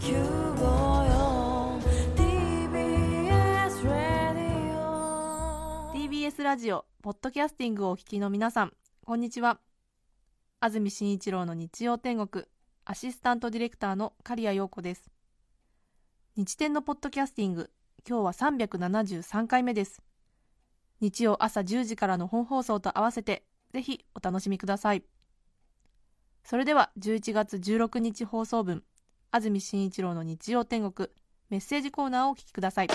TBS ラディオ TBS ラジオポッドキャスティングをお聞きの皆さんこんにちは。安住紳一郎の日曜天国アシスタントディレクターの刈谷陽子です。日天のポッドキャスティング今日は373回目です。日曜朝10時からの本放送と合わせてぜひお楽しみください。それでは11月16日放送分安住紳一郎の日曜天国。メッセージコーナーをお聞きください。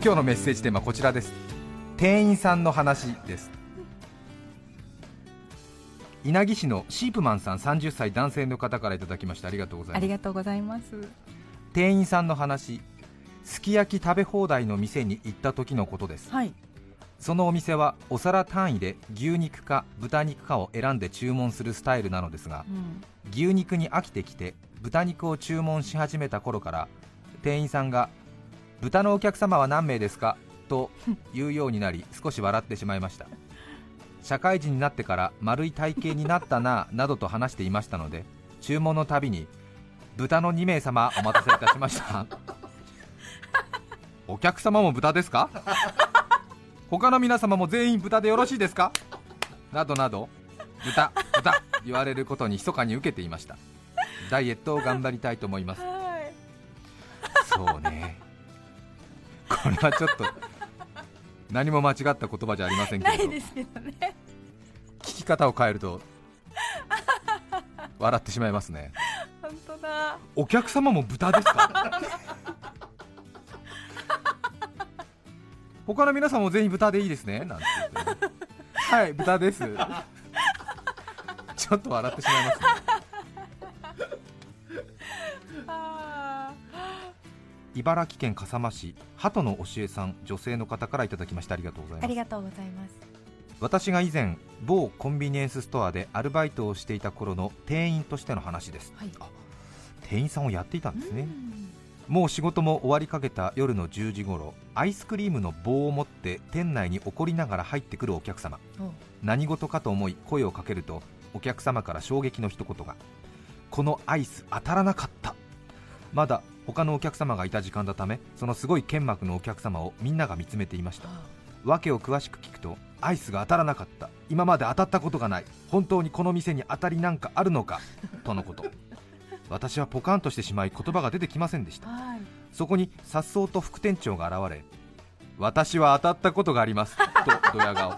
今日のメッセージテーマはこちらです。店員さんの話です。稲城市のシープマンさん30歳男性の方からいただきましてありがとうございます。ありがとうございます。店員さんの話。すき焼き食べ放題の店に行った時のことです。はい。そのお店はお皿単位で牛肉か豚肉かを選んで注文するスタイルなのですがうん。牛肉に飽きてきて豚肉を注文し始めた頃から店員さんが「豚のお客様は何名ですか?」と言うようになり少し笑ってしまいました社会人になってから丸い体型になったななどと話していましたので注文のたびに「豚の2名様お待たせいたしました」お客様も豚ですか？他の皆様も全員豚でよろしいですか？などなど。豚豚言われることに密かに受けていました。ダイエットを頑張りたいと思います。はい。そうね。これはちょっと何も間違った言葉じゃありませんけどね。聞き方を変えると笑ってしまいますね。本当だ。お客様も豚ですか？他の皆さんも全員豚でいいですね。なんて言ってねはい豚です。ちょっと笑ってしまいますね。あ茨城県笠間市鳩の教えさん女性の方からいただきましてありがとうございます。ありがとうございます。私が以前某コンビニエンスストアでアルバイトをしていた頃の店員としての話です。はい。あ店員さんをやっていたんですね。うんもう仕事も終わりかけた夜の10時頃アイスクリームの棒を持って店内に怒りながら入ってくるお客様。お何事かと思い声をかけるとお客様から衝撃の一言が。このアイス当たらなかった。まだ他のお客様がいた時間のためそのすごい剣幕のお客様をみんなが見つめていました。訳を詳しく聞くとアイスが当たらなかった。今まで当たったことがない。本当にこの店に当たりなんかあるのか？とのこと私はポカンとしてしまい言葉が出てきませんでしたはい。そこに颯爽と副店長が現れ私は当たったことがありますとドヤ顔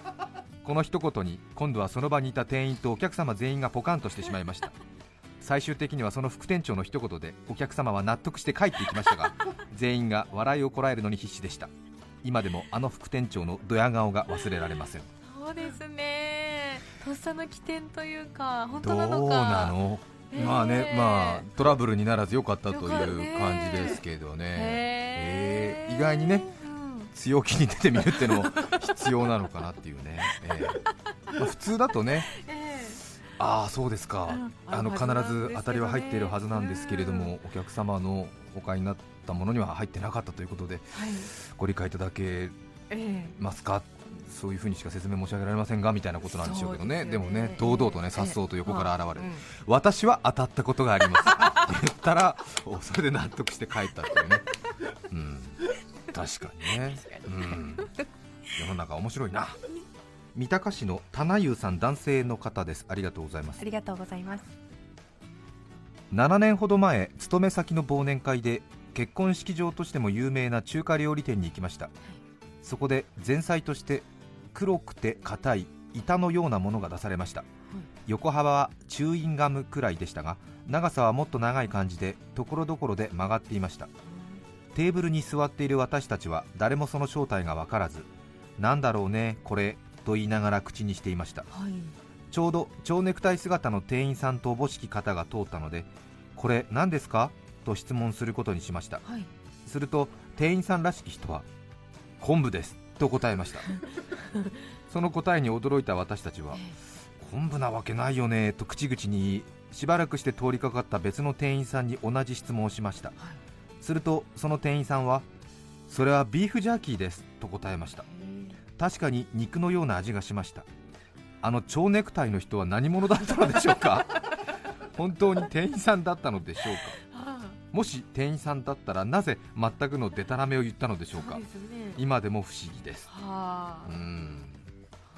この一言に今度はその場にいた店員とお客様全員がポカンとしてしまいました最終的にはその副店長の一言でお客様は納得して帰っていきましたが全員が笑いをこらえるのに必死でした今でもあの副店長のドヤ顔が忘れられませんそうですね。とっさの起点というか、本どう当なのか。なの？へーまあねまあトラブルにならずよかったという感じですけどね。えー意外にねうん。強気に出てみるっていうのも必要なのかなっていうね、ええまあ普通だとね えああそうですか、うん。あの必ず当たりは入っているはずなんですけれども、お客様のお買いになったものには入ってなかったということで。ご理解いただけえ。ますか？そういうふうにしか説明申し上げられませんがみたいなことなんでしょうけどね。でね。でもね堂々とねさっそうと横から現れる、うん私は当たったことがあります。って言ったら おそれで納得して帰ったっていうね、うん、確かにね、うん、世の中面白いな。三鷹市の棚優さん男性の方です。ありがとうございます。ありがとうございます。7年ほど前勤め先の忘年会で結婚式場としても有名な中華料理店に行きました。そこで前菜として黒くて硬い板のようなものが出されました、横幅はチューインガムくらいでしたが長さはもっと長い感じでところどころで曲がっていました。テーブルに座っている私たちは誰もその正体が分からずなんだろうねこれと言いながら口にしていました。はい。ちょうど蝶ネクタイ姿の店員さんとおぼしき方が通ったのでこれ何ですか？と質問することにしました。はい。すると店員さんらしき人は昆布ですと答えました その答えに驚いた私たちは昆布なわけないよねと口々に言いしばらくして通りかかった別の店員さんに同じ質問をしました。するとその店員さんはそれはビーフジャーキーですと答えました。確かに肉のような味がしました。あの蝶ネクタイの人は何者だったのでしょうか？本当に店員さんだったのでしょうか？あもし店員さんだったらなぜ全くのデタラメを言ったのでしょうか？ね。今でも不思議です。はあ。うん。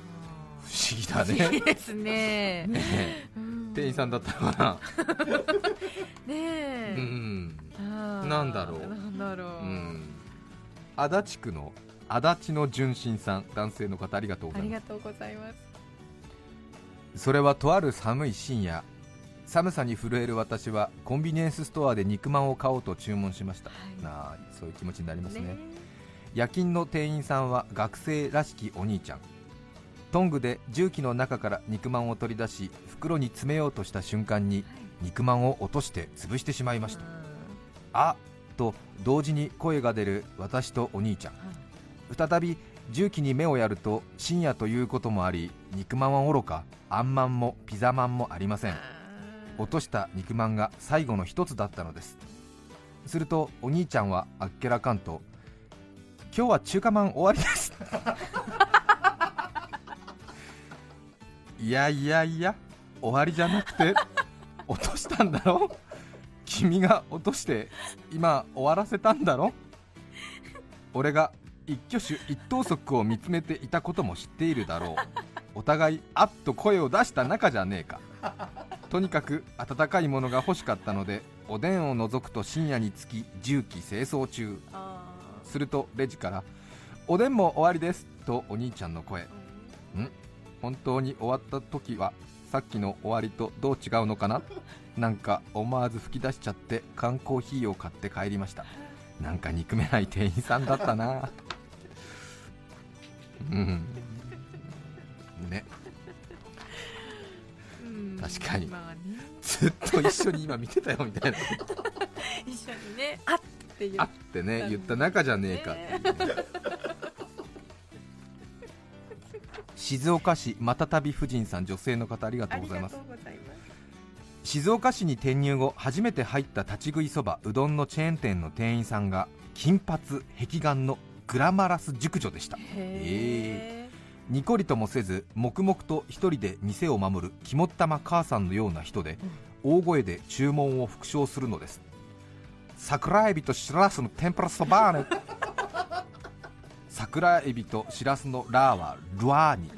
は不思議だね。ですね。ね店員さんだったのか ねなえ。うん。なんだろう。なんだろう。うん。足立区の足立の純真さん男性の方ありがとうございます。ありがとうございます。それはとある寒い深夜寒さに震える私はコンビニエンスストアで肉まんを買おうと注文しました、はい。そういう気持ちになりますね。ね。夜勤の店員さんは学生らしきお兄ちゃん。トングで重機の中から肉まんを取り出し袋に詰めようとした瞬間に肉まんを落として潰してしまいました。あと同時に声が出る私とお兄ちゃん。再び重機に目をやると深夜ということもあり肉まんはおろかあんまんもピザまんもありません落とした肉まんが最後の一つだったのです。するとお兄ちゃんはあっけらかんと「今日は中華まん終わりです」いやいやいや終わりじゃなくて落としたんだろ？君が落として今終わらせたんだろ？俺が一挙手一投足を見つめていたことも知っているだろう。お互いあっと声を出した仲じゃねえか。とにかく温かいものが欲しかったのでおでんを除くと深夜につき重機清掃中。あするとレジから「おでんも終わりです」とお兄ちゃんの声。ん。本当に終わった時はさっきの終わりとどう違うのかな？なんか思わず吹き出しちゃって缶コーヒーを買って帰りました。なんか憎めない店員さんだったな。うん。ね。うん確かに。まあね。ずっと一緒に今見てたよみたいな。一緒にね。あっっていう。あってね言った仲じゃねえかっていう。ね静岡市またたび婦人さん女性の方ありがとうございます。静岡市に転入後初めて入った立ち食いそばうどんのチェーン店の店員さんが金髪壁眼のグラマラス熟女でした。へニコリともせず黙々と一人で店を守る肝っ玉母さんのような人で、大声で注文を復唱するのです。桜エビとしらすの天ぷらそばーね。桜エビとしらすのラーはルアーに。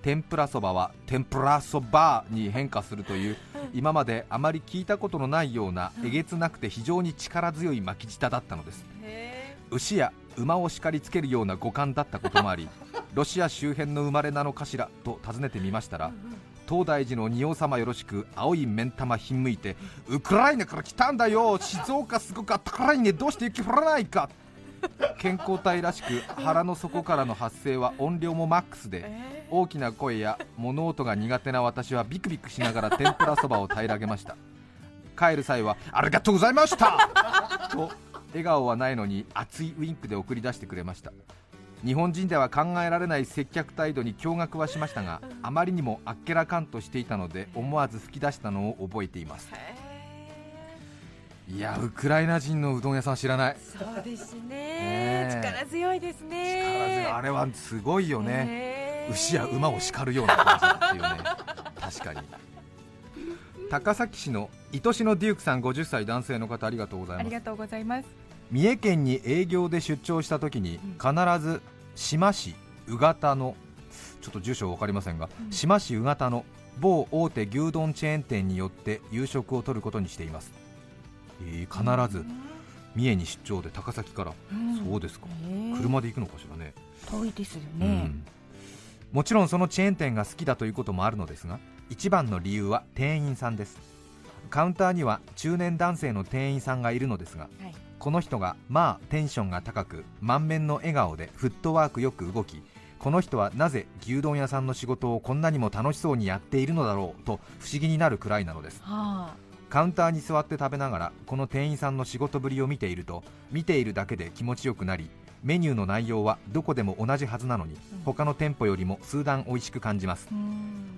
天ぷらそばは天ぷらそばに変化するという 今まであまり聞いたことのないようなえげつなくて非常に力強い巻き舌だったのです。へ牛や馬を叱りつけるような五感だったこともありロシア周辺の生まれなのかしら？と尋ねてみましたら東大寺の仁王様よろしく青い目ん玉ひんむいてウクライナから来たんだよ！静岡すごくあったからいねどうして雪降らないか！健康体らしく腹の底からの発声は音量もマックスでえ大きな声や物音が苦手な私はビクビクしながら天ぷらそばを平らげました。帰る際はありがとうございました！と笑顔はないのに熱いウインクで送り出してくれました日本人では考えられない接客態度に驚愕はしましたがあまりにもあっけらかんとしていたので思わず吹き出したのを覚えています。へいやウクライナ人のうどん屋さん知らない。えそうですね。ねえ。力強いです力ね強い。あれはすごいよね、ね牛や馬を叱るような感じっていうね。確かに。高崎市の愛しのデュークさん50歳男性の方ありがとうございます三重県に営業で出張した時に必ず志摩市宇方のちょっと住所分かりませんが、志摩市宇方の某大手牛丼チェーン店によって夕食をとることにしています、えー必ず三重に出張で高崎から、そうですか。へえ車で行くのかしらね。遠いですよね。うん。もちろんそのチェーン店が好きだということもあるのですが一番の理由は店員さんです。カウンターには中年男性の店員さんがいるのですがはいこの人がまあテンションが高く満面の笑顔でフットワークよく動きこの人はなぜ牛丼屋さんの仕事をこんなにも楽しそうにやっているのだろうと不思議になるくらいなのです。はカウンターに座って食べながらこの店員さんの仕事ぶりを見ていると見ているだけで気持ちよくなりメニューの内容はどこでも同じはずなのに他の店舗よりも数段美味しく感じます。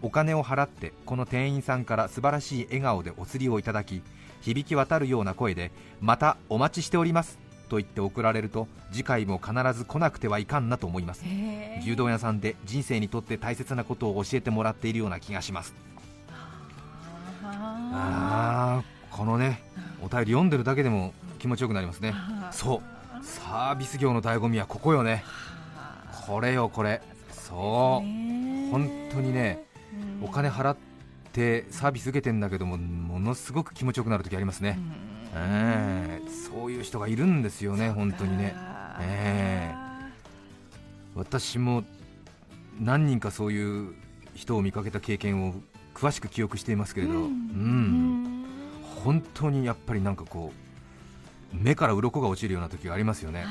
お金を払ってこの店員さんから素晴らしい笑顔でお釣りをいただき響き渡るような声でまたお待ちしておりますと言って送られると次回も必ず来なくてはいかんなと思います。牛丼屋さんで人生にとって大切なことを教えてもらっているような気がします。あ便り読んでるだけでも気持ちよくなりますね。そうサービス業の醍醐味はここよね。これよこれ。そう。本当にねお金払ってサービス受けてんだけどもものすごく気持ちよくなる時ありますね、ええ。そういう人がいるんですよね本当にね。ええ。私も何人かそういう人を見かけた経験を詳しく記憶していますけれど、うん。本当にやっぱりなんかこう目から鱗が落ちるような時がありますよね。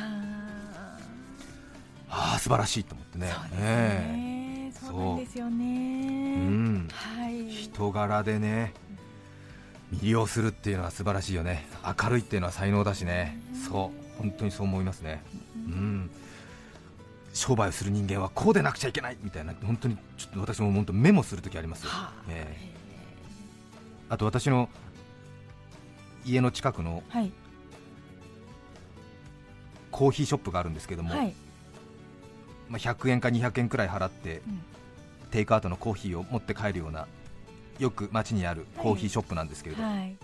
ああ素晴らしいと思ってね。そうですえね。そうなんですよえねう。ん。はい。人柄でね魅了するっていうのは素晴らしいよね。明るいっていうのは才能だしね。そう。本当にそう思いますね。うん。商売をする人間はこうでなくちゃいけない。みたいな。本当にちょっと私も本当メモするときありますよ、はあ。ええ。あと私の家の近くのはいコーヒーショップがあるんですけども、はい。まあ、100円か200円くらい払って、うん。テイクアウトのコーヒーを持って帰るようなよく街にあるコーヒーショップなんですけれど、はい。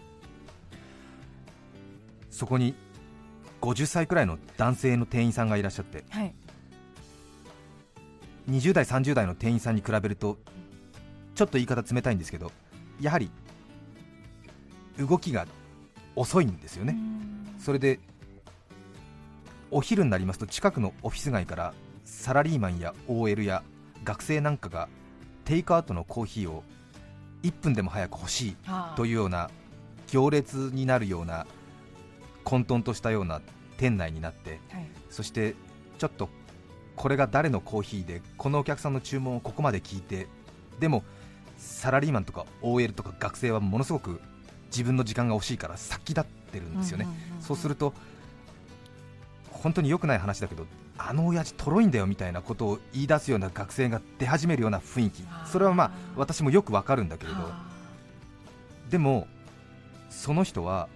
そこに50歳くらいの男性の店員さんがいらっしゃってはい。20代30代の店員さんに比べるとちょっと言い方冷たいんですけどやはり動きが遅いんですよね、それでお昼になりますと近くのオフィス街からサラリーマンや OL や学生なんかがテイクアウトのコーヒーを1分でも早く欲しいというような行列になるような混沌としたような店内になってはい。そしてちょっとこれが誰のコーヒーでこのお客さんの注文をここまで聞いてでもサラリーマンとか OL とか学生はものすごく自分の時間が惜しいから先立ってるんですよね、そうすると本当に良くない話だけどあの親父とろいんだよみたいなことを言い出すような学生が出始めるような雰囲気。それはまあ私もよくわかるんだけれど。はでもその人は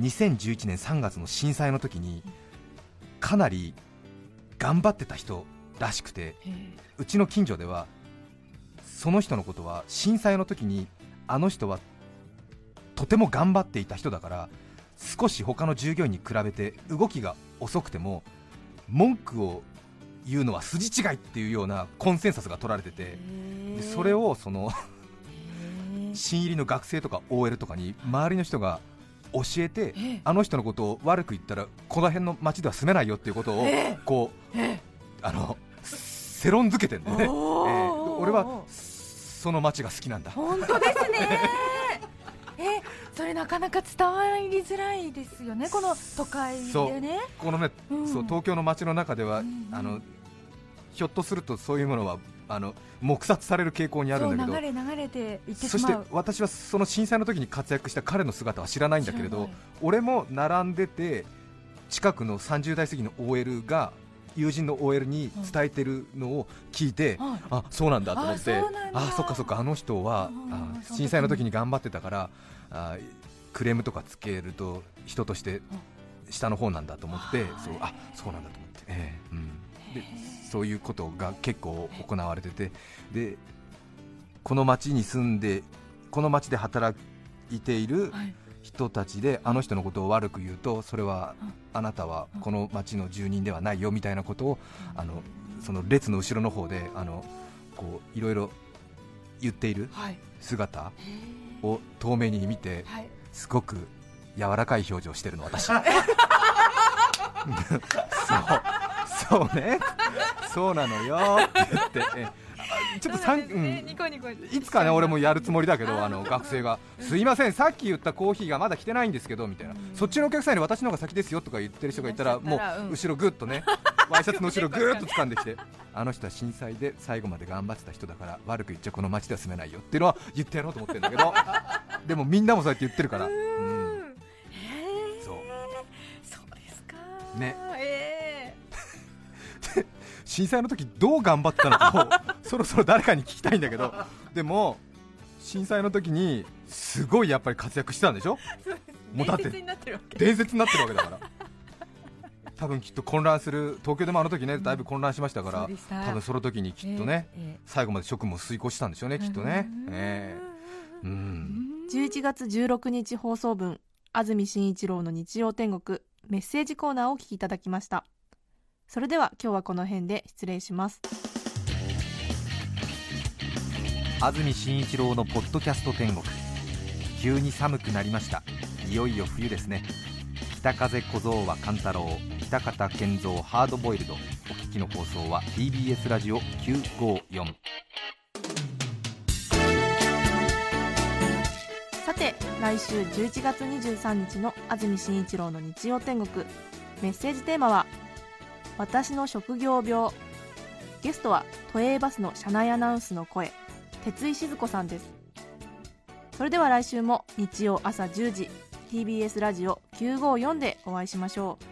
2011年3月の震災の時にかなり頑張ってた人らしくてうちの近所ではその人のことは震災の時にあの人はとても頑張っていた人だから少し他の従業員に比べて動きが遅くても文句を言うのは筋違いっていうようなコンセンサスが取られててえでそれをその新入りの学生とか OL とかに周りの人が教えてええあの人のことを悪く言ったらこの辺の町では住めないよっていうことをええこうあの世論づけてんだよね、えー俺はその町が好きなんだ。本当ですね。えそれなかなか伝わりづらいですよねこの都会でね。このね、うん。そう東京の街の中では、うんうん。あのひょっとするとそういうものはあの黙殺される傾向にあるんだけど流れ流れていってそして私はその震災の時に活躍した彼の姿は知らないんだけれど俺も並んでて近くの30代過ぎの OL が友人の OL に伝えてるのを聞いて、はい。あそうなんだと思ってあそっかそっかあの人は震災の時に頑張ってたからあクレームとかつけると人として下の方なんだと思ってはい。そうあそうなんだと思って、ええ。うん、でそういうことが結構行われててでこの町に住んでこの町で働いているはい。人たちであの人のことを悪く言うとそれはうん。あなたはこの町の住人ではないよみたいなことをあのその列の後ろの方であのこういろいろ言っているはいを遠目に見てえはい。すごく柔らかい表情してるの私。そう。そうね。そうなのよ。って言って。ちょっといつかね俺もやるつもりだけどあの学生が「すいませんさっき言ったコーヒーがまだ来てないんですけど」みたいな「そっちのお客さんに私の方が先ですよ」とか言ってる人がいたらもう後ろぐっとねワイシャツの後ろぐっと掴んできてあの人は震災で最後まで頑張ってた人だから悪く言っちゃこの街では住めないよっていうのは言ってやろうと思ってるんだけど でもみんなもそうやって言ってるから、うん、へえそう。そうですか。ね。え震災の時どう頑張ったのかをそろそろ誰かに聞きたいんだけどでも震災の時にすごいやっぱり活躍してたんでしょ？って伝説になってるわけだから多分きっと混乱する東京でもあの時ねだいぶ混乱しましたから、多分その時にきっとね、ええ最後まで職務を遂行したんでしょうねきっとね、ええ。うん、11月16日放送分安住紳一郎の日曜天国メッセージコーナーをお聞きいただきました。それでは今日はこの辺で失礼します。安住紳一郎のポッドキャスト天国。急に寒くなりました。いよいよ冬ですね。北風小僧は勘太郎北方健三ハードボイルド。お聞きの放送は TBS ラジオ954さて来週11月23日の安住紳一郎の日曜天国。メッセージテーマは「私の職業病」ゲストは都営バスの車内アナウンスの声。鉄井静子さんです。それでは来週も日曜朝10時 TBS ラジオ954でお会いしましょう。